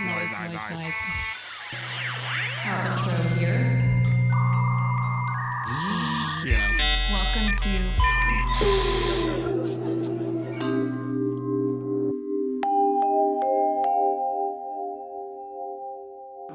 Noise, noise, noise. Ah. Our intro here. Yeah. Welcome to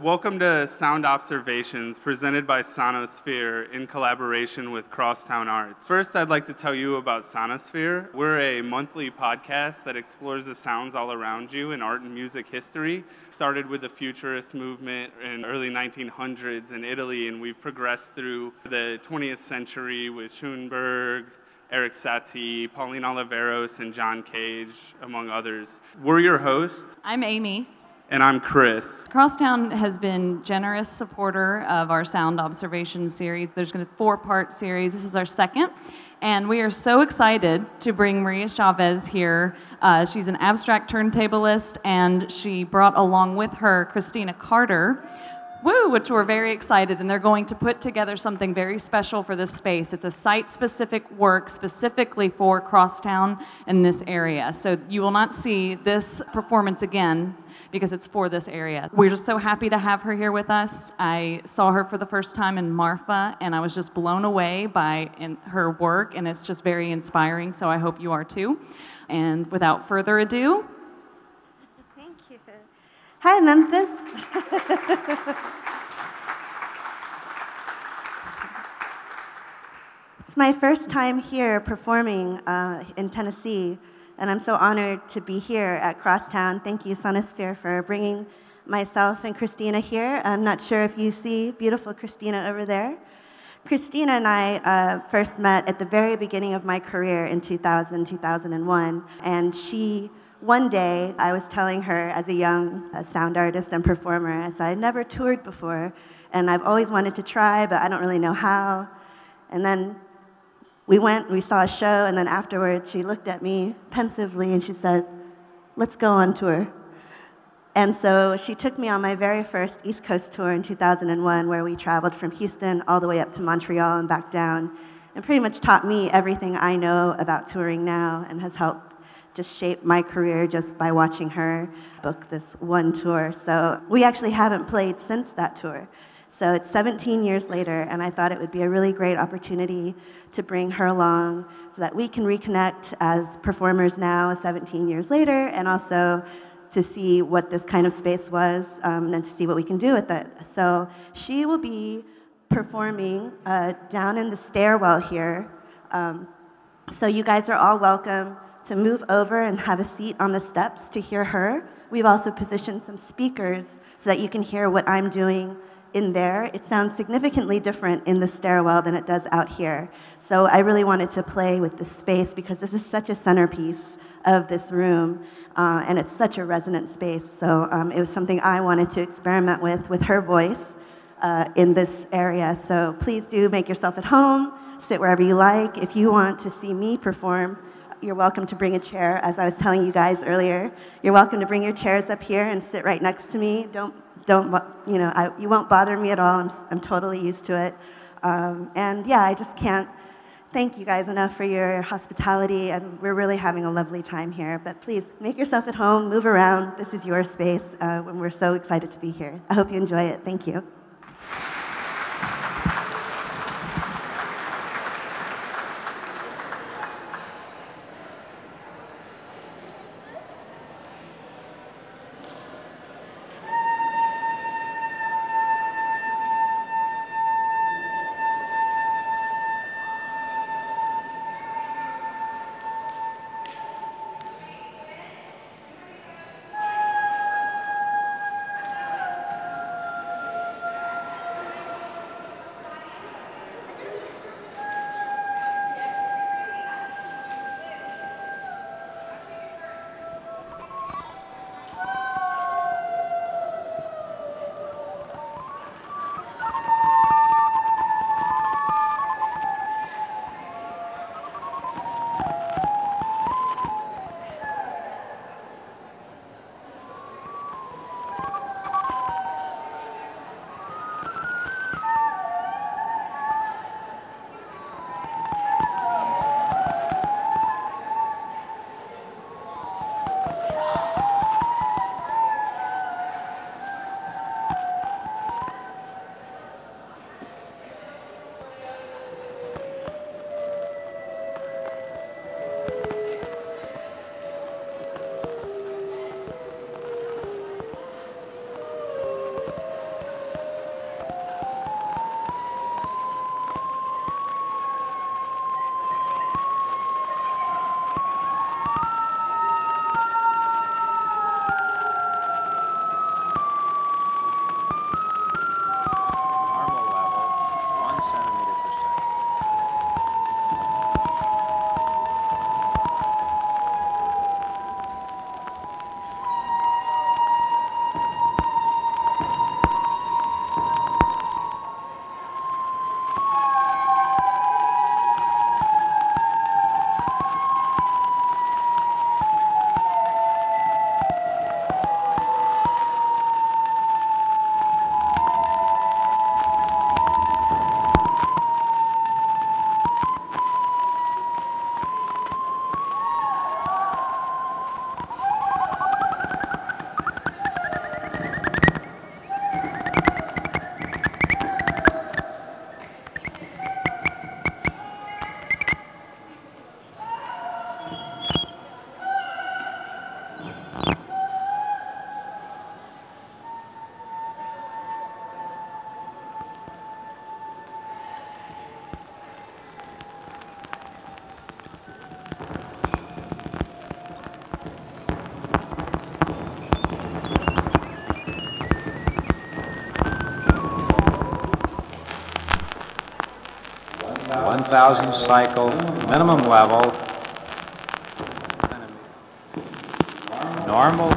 Welcome to Sound Observations presented by Sonosphere in collaboration with Crosstown Arts. First, I'd like to tell you about Sonosphere. We're a monthly podcast that explores the sounds all around you in art and music history. Started with the futurist movement in early 1900s in Italy, and we've progressed through the 20th century with Schoenberg, Erik Satie, Pauline Oliveros, and John Cage, among others. We're your hosts, I'm Amy. And I'm Chris. Crosstown has been generous supporter of our sound observation series. There's going to be a four-part series. This is our second, and we are so excited to bring Maria Chavez here. Uh, she's an abstract turntablist, and she brought along with her Christina Carter. Woo, which we're very excited, and they're going to put together something very special for this space. It's a site-specific work specifically for Crosstown in this area. So you will not see this performance again because it's for this area. We're just so happy to have her here with us. I saw her for the first time in Marfa, and I was just blown away by her work, and it's just very inspiring. So I hope you are too. And without further ado, Thank you. Hi, Memphis. my first time here performing uh, in Tennessee, and I'm so honored to be here at Crosstown. Thank you, Sonosphere, for bringing myself and Christina here. I'm not sure if you see beautiful Christina over there. Christina and I uh, first met at the very beginning of my career in 2000, 2001, and she, one day, I was telling her as a young uh, sound artist and performer, I said, I'd never toured before, and I've always wanted to try, but I don't really know how. And then we went, we saw a show, and then afterwards she looked at me pensively and she said, Let's go on tour. And so she took me on my very first East Coast tour in 2001, where we traveled from Houston all the way up to Montreal and back down, and pretty much taught me everything I know about touring now and has helped just shape my career just by watching her book this one tour. So we actually haven't played since that tour. So it's 17 years later, and I thought it would be a really great opportunity to bring her along so that we can reconnect as performers now, 17 years later, and also to see what this kind of space was um, and to see what we can do with it. So she will be performing uh, down in the stairwell here. Um, so you guys are all welcome to move over and have a seat on the steps to hear her. We've also positioned some speakers so that you can hear what I'm doing in there. It sounds significantly different in the stairwell than it does out here. So I really wanted to play with the space because this is such a centerpiece of this room. Uh, and it's such a resonant space. So um, it was something I wanted to experiment with, with her voice uh, in this area. So please do make yourself at home, sit wherever you like. If you want to see me perform, you're welcome to bring a chair. As I was telling you guys earlier, you're welcome to bring your chairs up here and sit right next to me. Don't, don't, you know, I, you won't bother me at all. I'm, I'm totally used to it. Um, and yeah, I just can't thank you guys enough for your hospitality, and we're really having a lovely time here. But please make yourself at home, move around. This is your space, uh, we're so excited to be here. I hope you enjoy it. Thank you. 1,000 cycle minimum level. Normal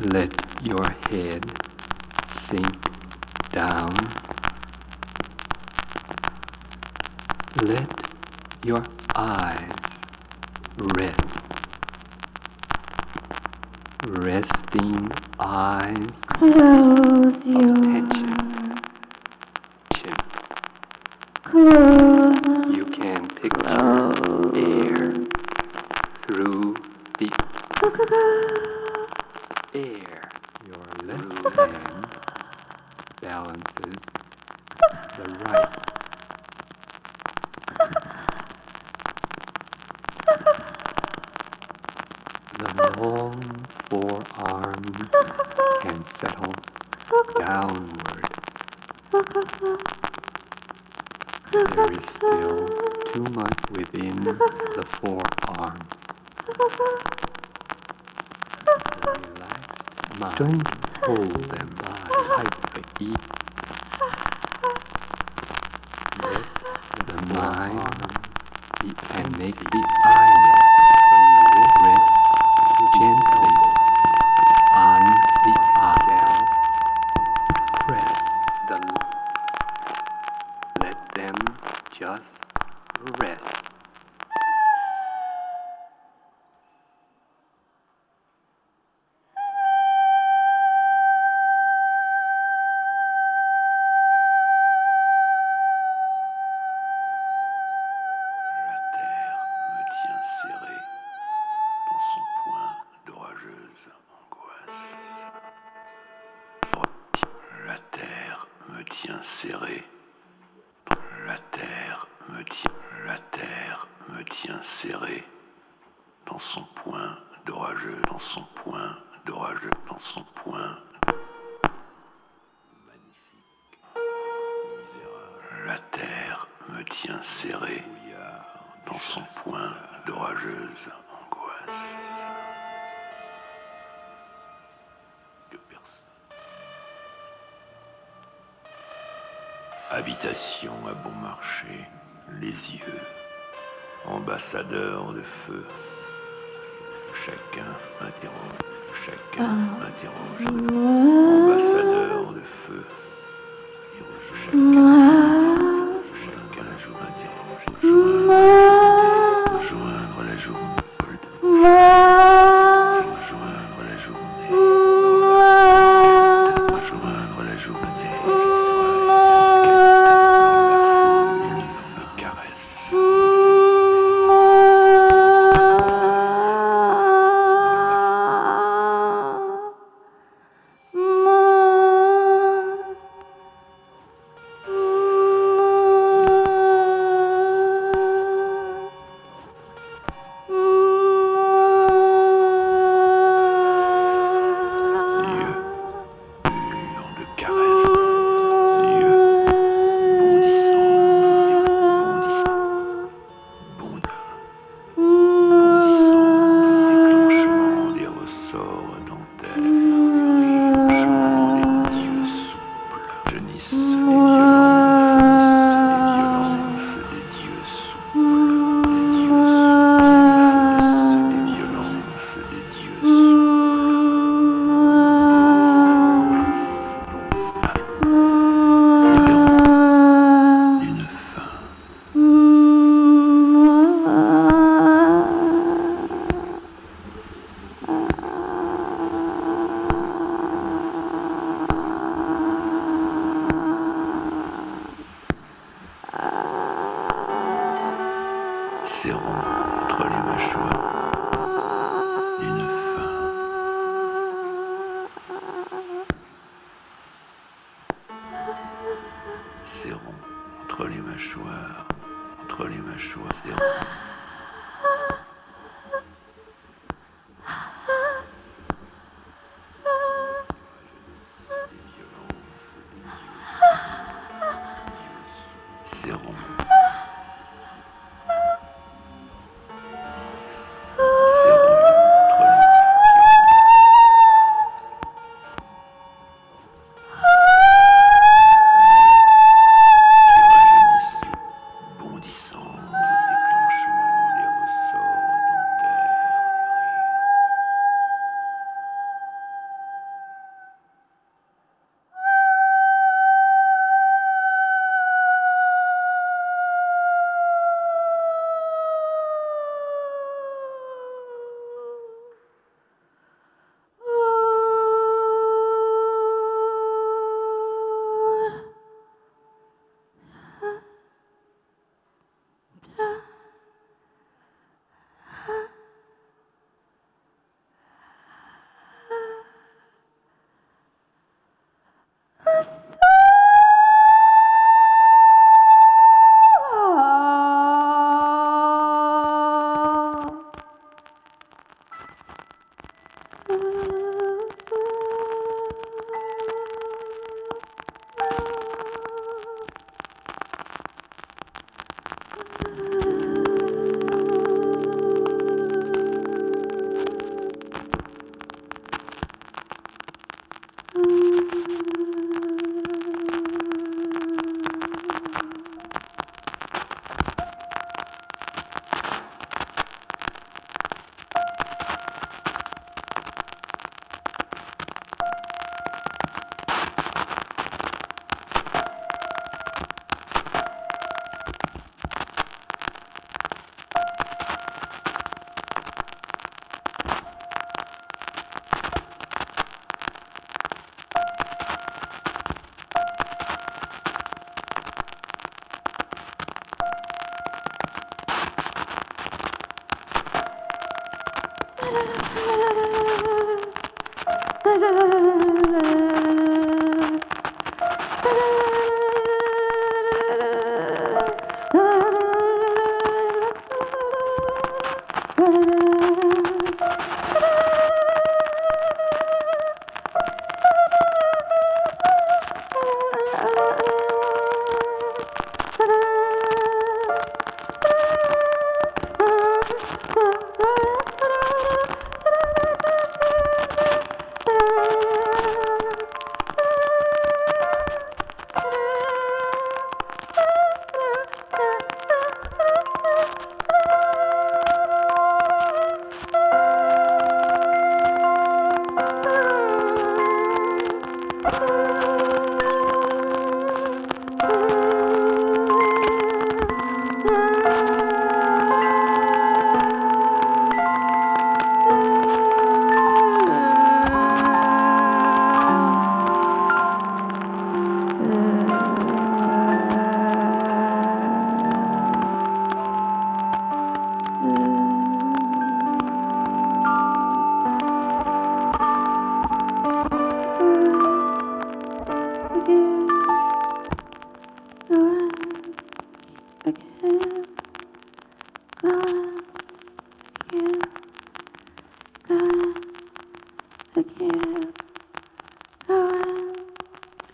Let your head sink down. Let your eyes rest. Resting eyes. Close your attention. Close. You can picture air through the air. Your left hand balances the right. The long forearm can settle downward there is still too much within the forearms. The relaxed mind. Don't hold them tightly. Let the mind be and make the eye. Habitation à bon marché, les yeux, ambassadeur de feu. Chacun interroge, chacun ah. interroge, ambassadeur de feu. Chacun ah.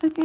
Thank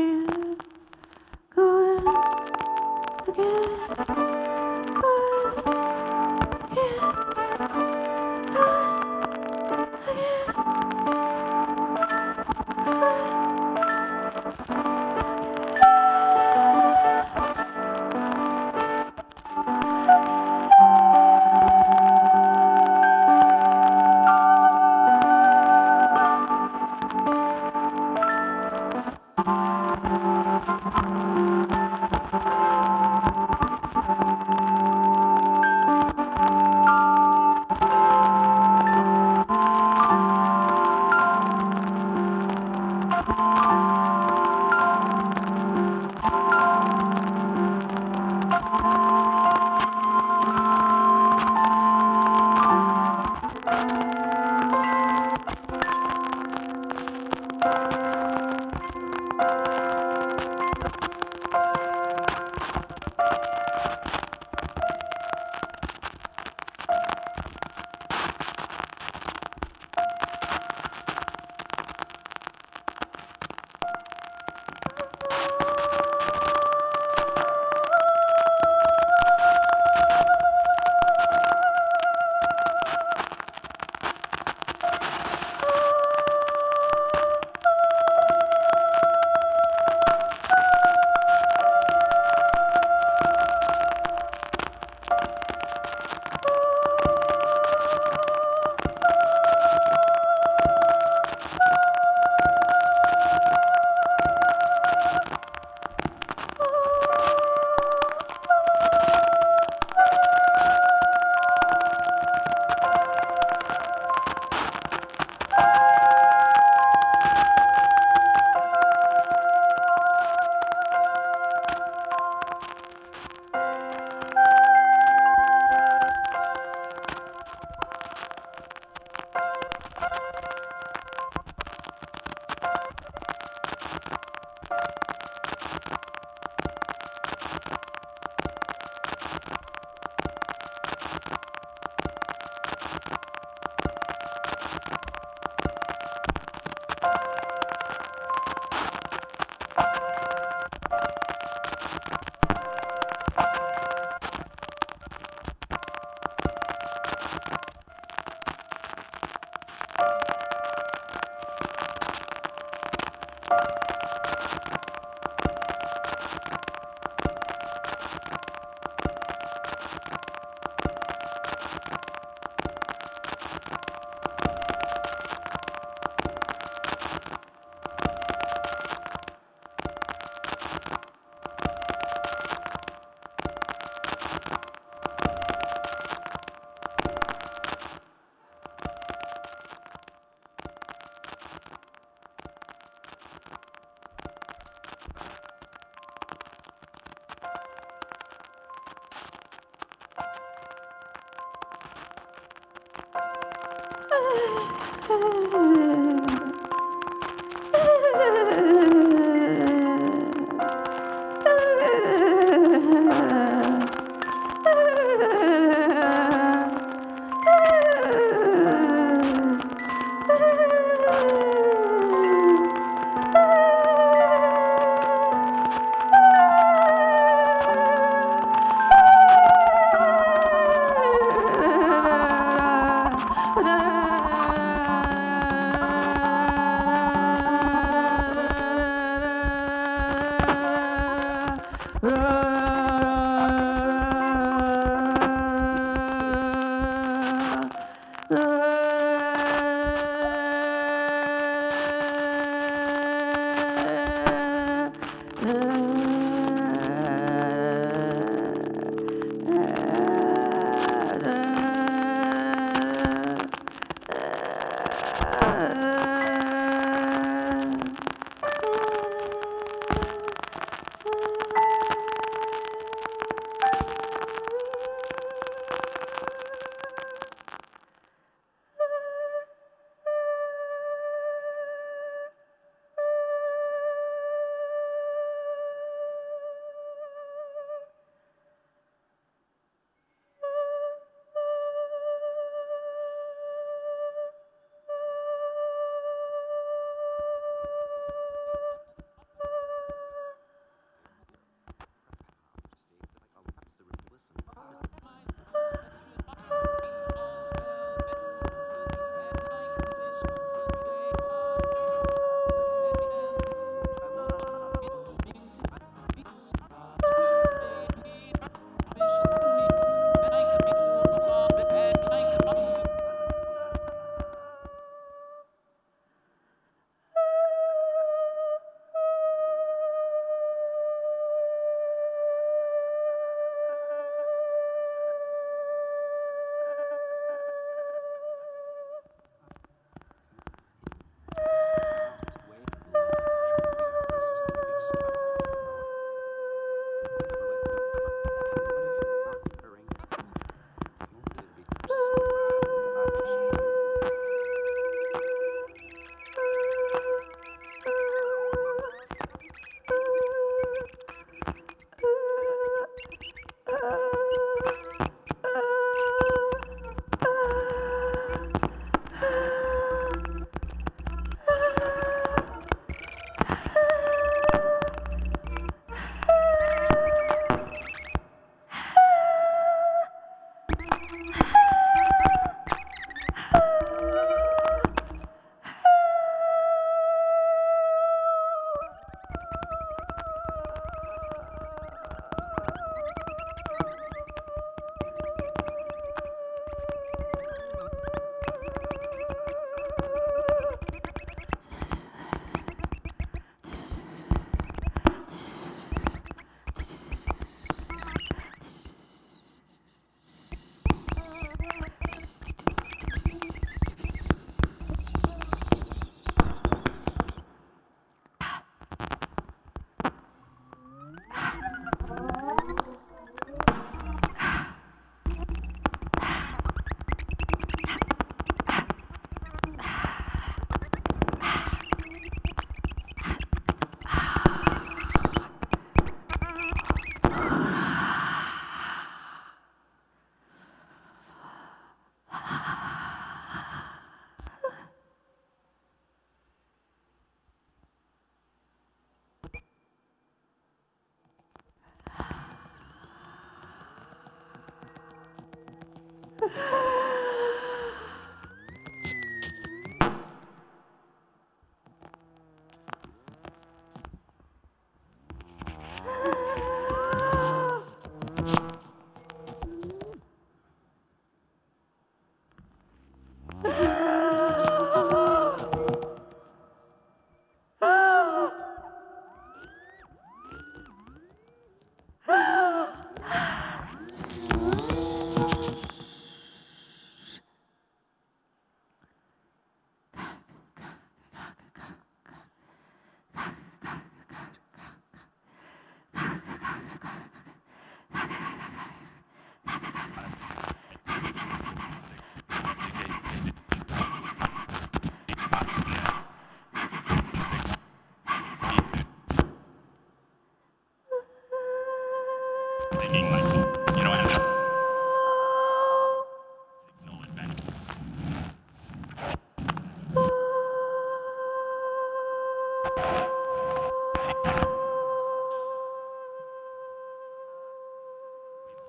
Of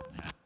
running.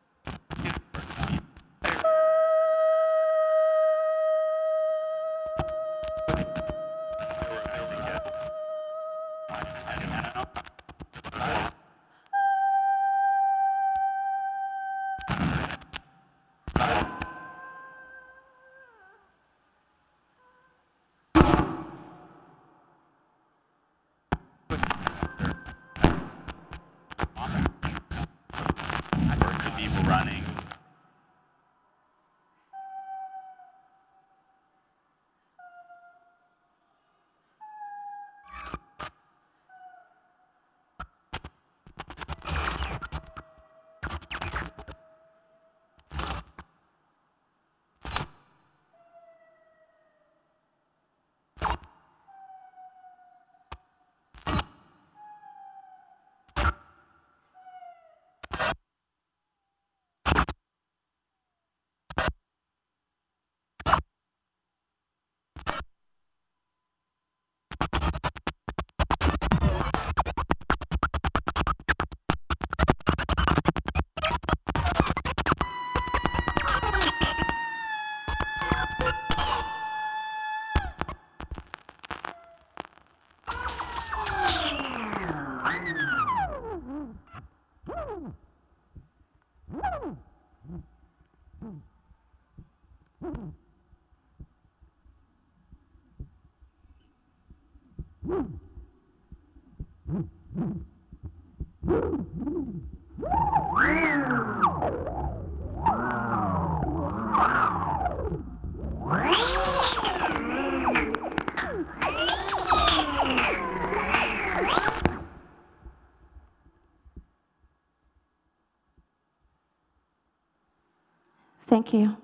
Thank you.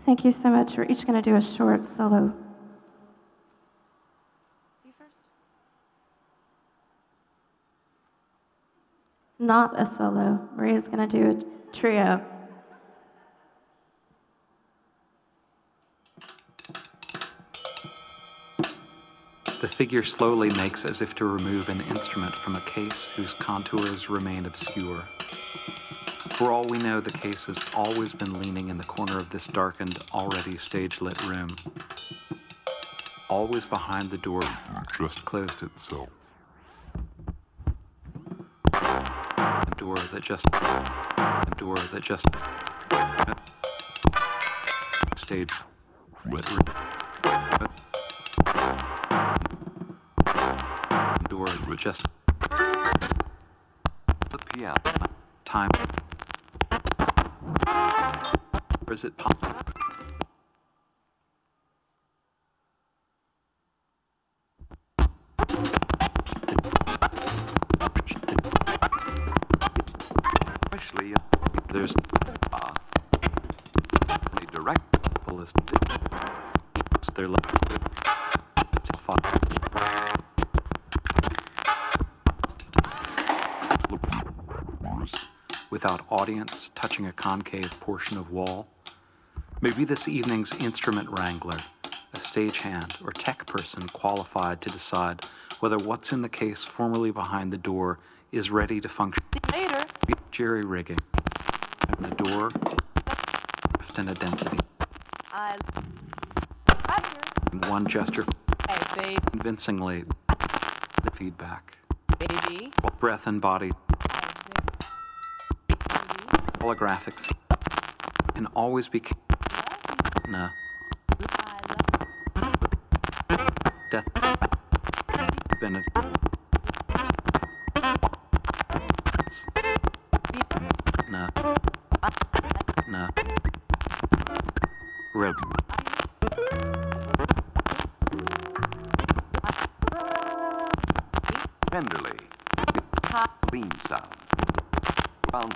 Thank you so much. We're each going to do a short solo. Not a solo. Maria's going to do a trio. The figure slowly makes as if to remove an instrument from a case whose contours remain obscure. For all we know, the case has always been leaning in the corner of this darkened, already stage lit room. Always behind the door, that just closed itself. a door that just. a door that just. stage lit room. Door that just. The piano. time. Or is it fire. Without audience touching a concave portion of wall, maybe this evening's instrument wrangler, a stagehand or tech person qualified to decide whether what's in the case formerly behind the door is ready to function. Later. Jerry rigging. And a door, and a density. I. One gesture. Babe, convincingly the feedback. baby. Breath and body. Holographic can always be nah. Death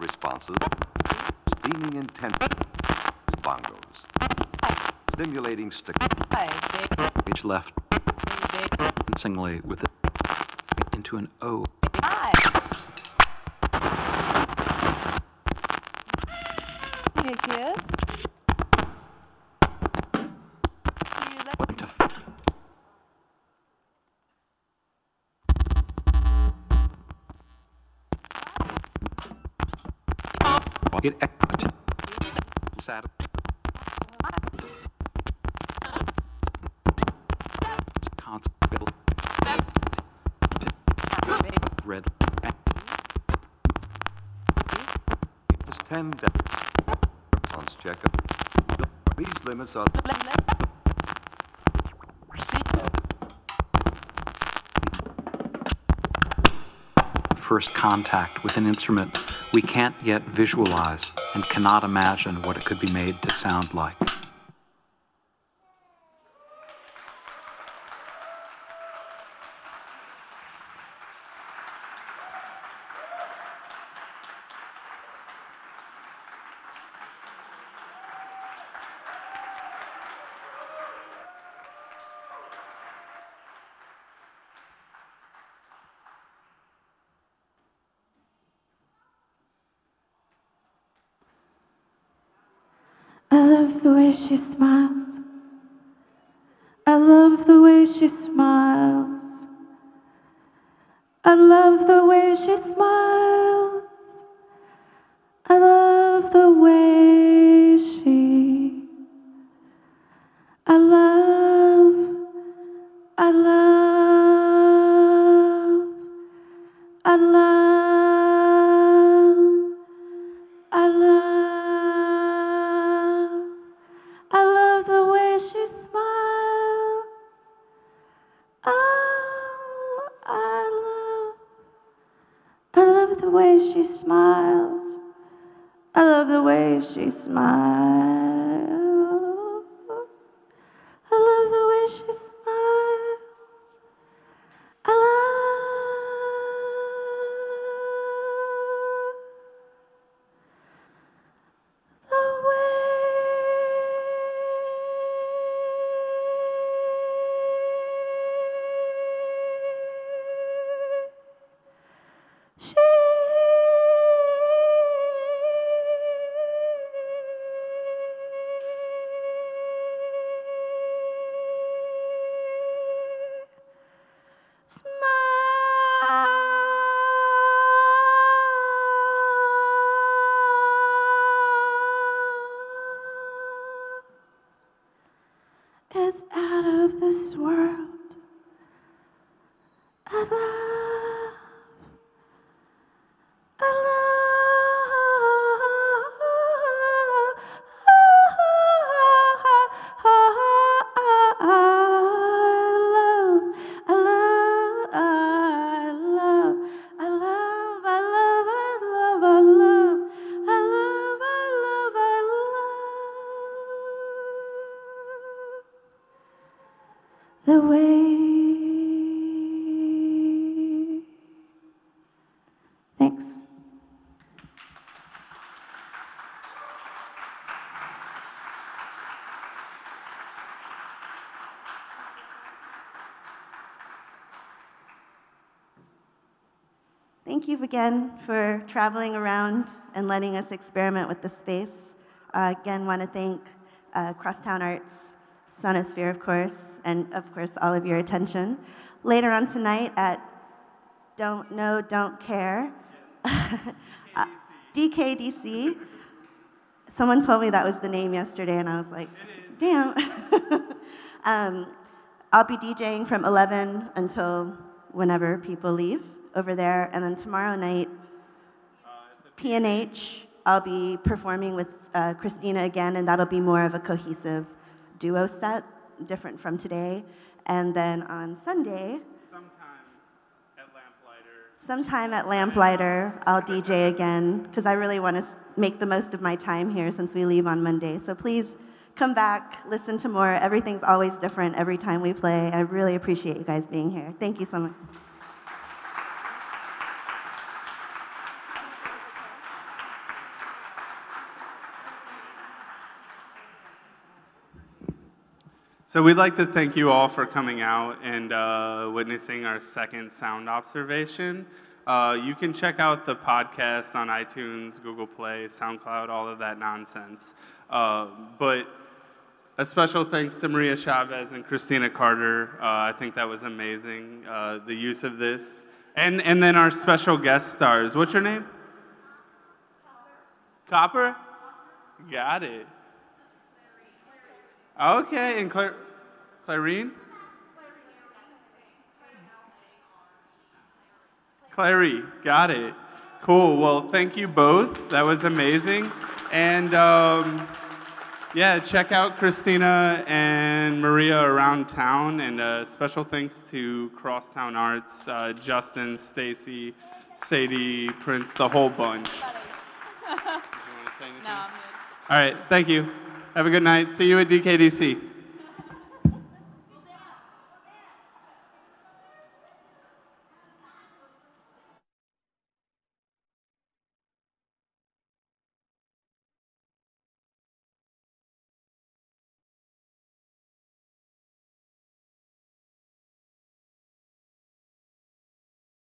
responses. Steaming intensity. Bongos. Stimulating stick. Each left convincingly with it into an O. It's 10 Let's check. These limits are first contact with an instrument we can't yet visualize and cannot imagine what it could be made to sound like. I love the way she smiles. I love the way she smiles. I love the way she smiles. Thank you again for traveling around and letting us experiment with the space. Uh, again, want to thank uh, Crosstown Arts, Sonosphere, of course, and of course, all of your attention. Later on tonight at Don't Know, Don't Care, uh, DKDC. Someone told me that was the name yesterday, and I was like, damn. um, I'll be DJing from 11 until whenever people leave over there. And then tomorrow night, PNH, I'll be performing with uh, Christina again, and that'll be more of a cohesive duo set, different from today. And then on Sunday, sometime at Lamplighter, I'll DJ again, because I really want to make the most of my time here since we leave on Monday. So please come back, listen to more. Everything's always different every time we play. I really appreciate you guys being here. Thank you so much. So we'd like to thank you all for coming out and uh, witnessing our second sound observation. Uh, you can check out the podcast on iTunes, Google Play, SoundCloud, all of that nonsense. Uh, but a special thanks to Maria Chavez and Christina Carter. Uh, I think that was amazing, uh, the use of this. And, and then our special guest stars. What's your name? Copper? Got it. Okay, and Claire, Clarine? Clary, got it. Cool. Well, thank you both. That was amazing. And um, yeah, check out Christina and Maria around town. And uh, special thanks to Crosstown Arts, uh, Justin, Stacy, Sadie, Prince, the whole bunch. no. All right, thank you. Have a good night. See you at DKDC.